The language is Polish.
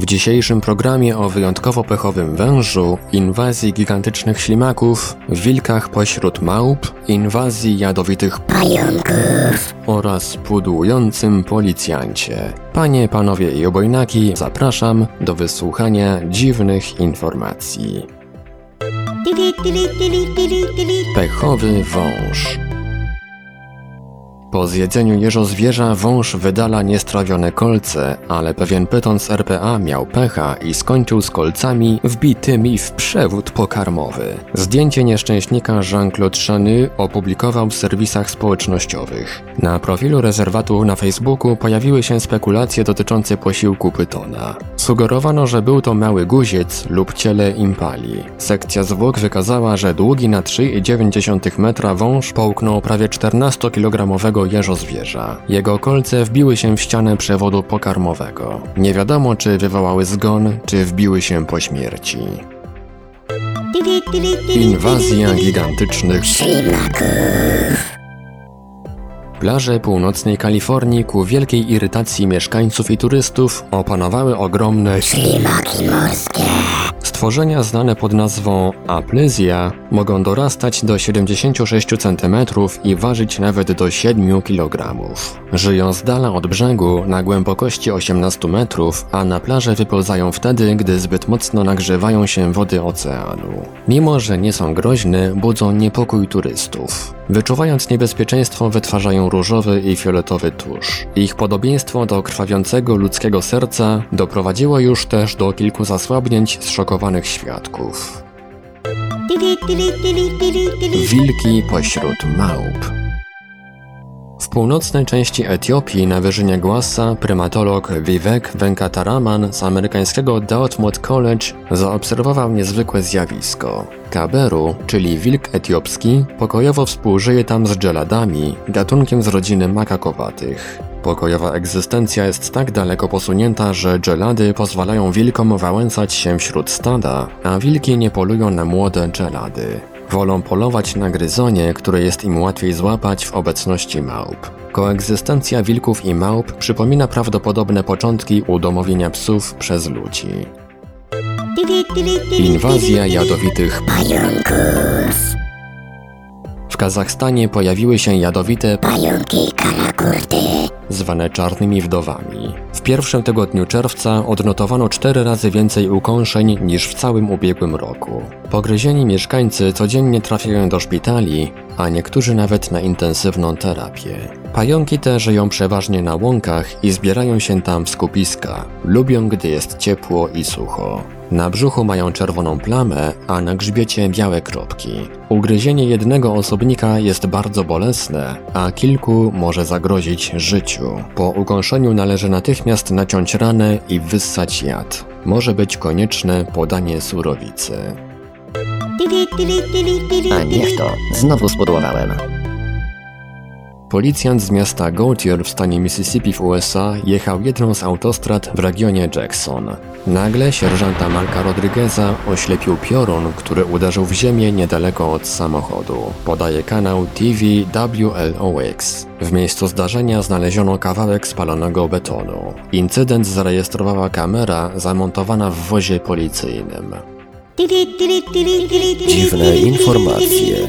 W dzisiejszym programie o wyjątkowo pechowym wężu, inwazji gigantycznych ślimaków, wilkach pośród małp, inwazji jadowitych pająków oraz pudłującym policjancie. Panie, panowie i obojnaki, zapraszam do wysłuchania dziwnych informacji. Pechowy wąż. Po zjedzeniu jeżozwierza wąż wydala niestrawione kolce, ale pewien pyton z RPA miał pecha i skończył z kolcami wbitymi w przewód pokarmowy. Zdjęcie nieszczęśnika Jean-Claude Chany opublikował w serwisach społecznościowych. Na profilu rezerwatu na Facebooku pojawiły się spekulacje dotyczące posiłku pytona. Sugerowano, że był to mały guziec lub ciele impali. Sekcja zwłok wykazała, że długi na 3,9 metra wąż połknął prawie 14-kilogramowego jeżozwierza. Jego kolce wbiły się w ścianę przewodu pokarmowego. Nie wiadomo, czy wywołały zgon, czy wbiły się po śmierci. Inwazja gigantycznych Plaże północnej Kalifornii ku wielkiej irytacji mieszkańców i turystów opanowały ogromne ślimaki morskie. Stworzenia znane pod nazwą aplyzja mogą dorastać do 76 cm i ważyć nawet do 7 kg. Żyją z dala od brzegu na głębokości 18 metrów, a na plażę wypełzają wtedy, gdy zbyt mocno nagrzewają się wody oceanu. Mimo, że nie są groźne, budzą niepokój turystów. Wyczuwając niebezpieczeństwo, wytwarzają różowy i fioletowy tusz. Ich podobieństwo do krwawiącego ludzkiego serca doprowadziło już też do kilku zasłabnięć zszokowanych świadków. Wilki pośród małp. W północnej części Etiopii na wyżynie Głasa prymatolog Vivek Venkataraman z amerykańskiego Dartmouth College zaobserwował niezwykłe zjawisko. Kaberu, czyli wilk etiopski, pokojowo współżyje tam z dżeladami, gatunkiem z rodziny makakowatych. Pokojowa egzystencja jest tak daleko posunięta, że dżelady pozwalają wilkom wałęsać się wśród stada, a wilki nie polują na młode dżelady. Wolą polować na gryzonie, które jest im łatwiej złapać w obecności małp. Koegzystencja wilków i małp przypomina prawdopodobne początki udomowienia psów przez ludzi. Inwazja jadowitych pająków. W Kazachstanie pojawiły się jadowite pająki karakurty, zwane czarnymi wdowami. W pierwszym tygodniu czerwca odnotowano cztery razy więcej ukąszeń niż w całym ubiegłym roku. Pogryzieni mieszkańcy codziennie trafiają do szpitali, a niektórzy nawet na intensywną terapię. Pająki te żyją przeważnie na łąkach i zbierają się tam w skupiska. Lubią, gdy jest ciepło i sucho. Na brzuchu mają czerwoną plamę, a na grzbiecie białe kropki. Ugryzienie jednego osobnika jest bardzo bolesne, a kilku może zagrozić życiu. Po ukąszeniu należy natychmiast naciąć ranę i wyssać jad. Może być konieczne podanie surowicy. A niech to, znowu spudłowałem. Policjant z miasta Gautier w stanie Mississippi w USA jechał jedną z autostrad w regionie Jackson. Nagle sierżanta Marka Rodrigueza oślepił piorun, który uderzył w ziemię niedaleko od samochodu. Podaje kanał TV WLOX. W miejscu zdarzenia znaleziono kawałek spalonego betonu. Incydent zarejestrowała kamera zamontowana w wozie policyjnym. Dziwne informacje.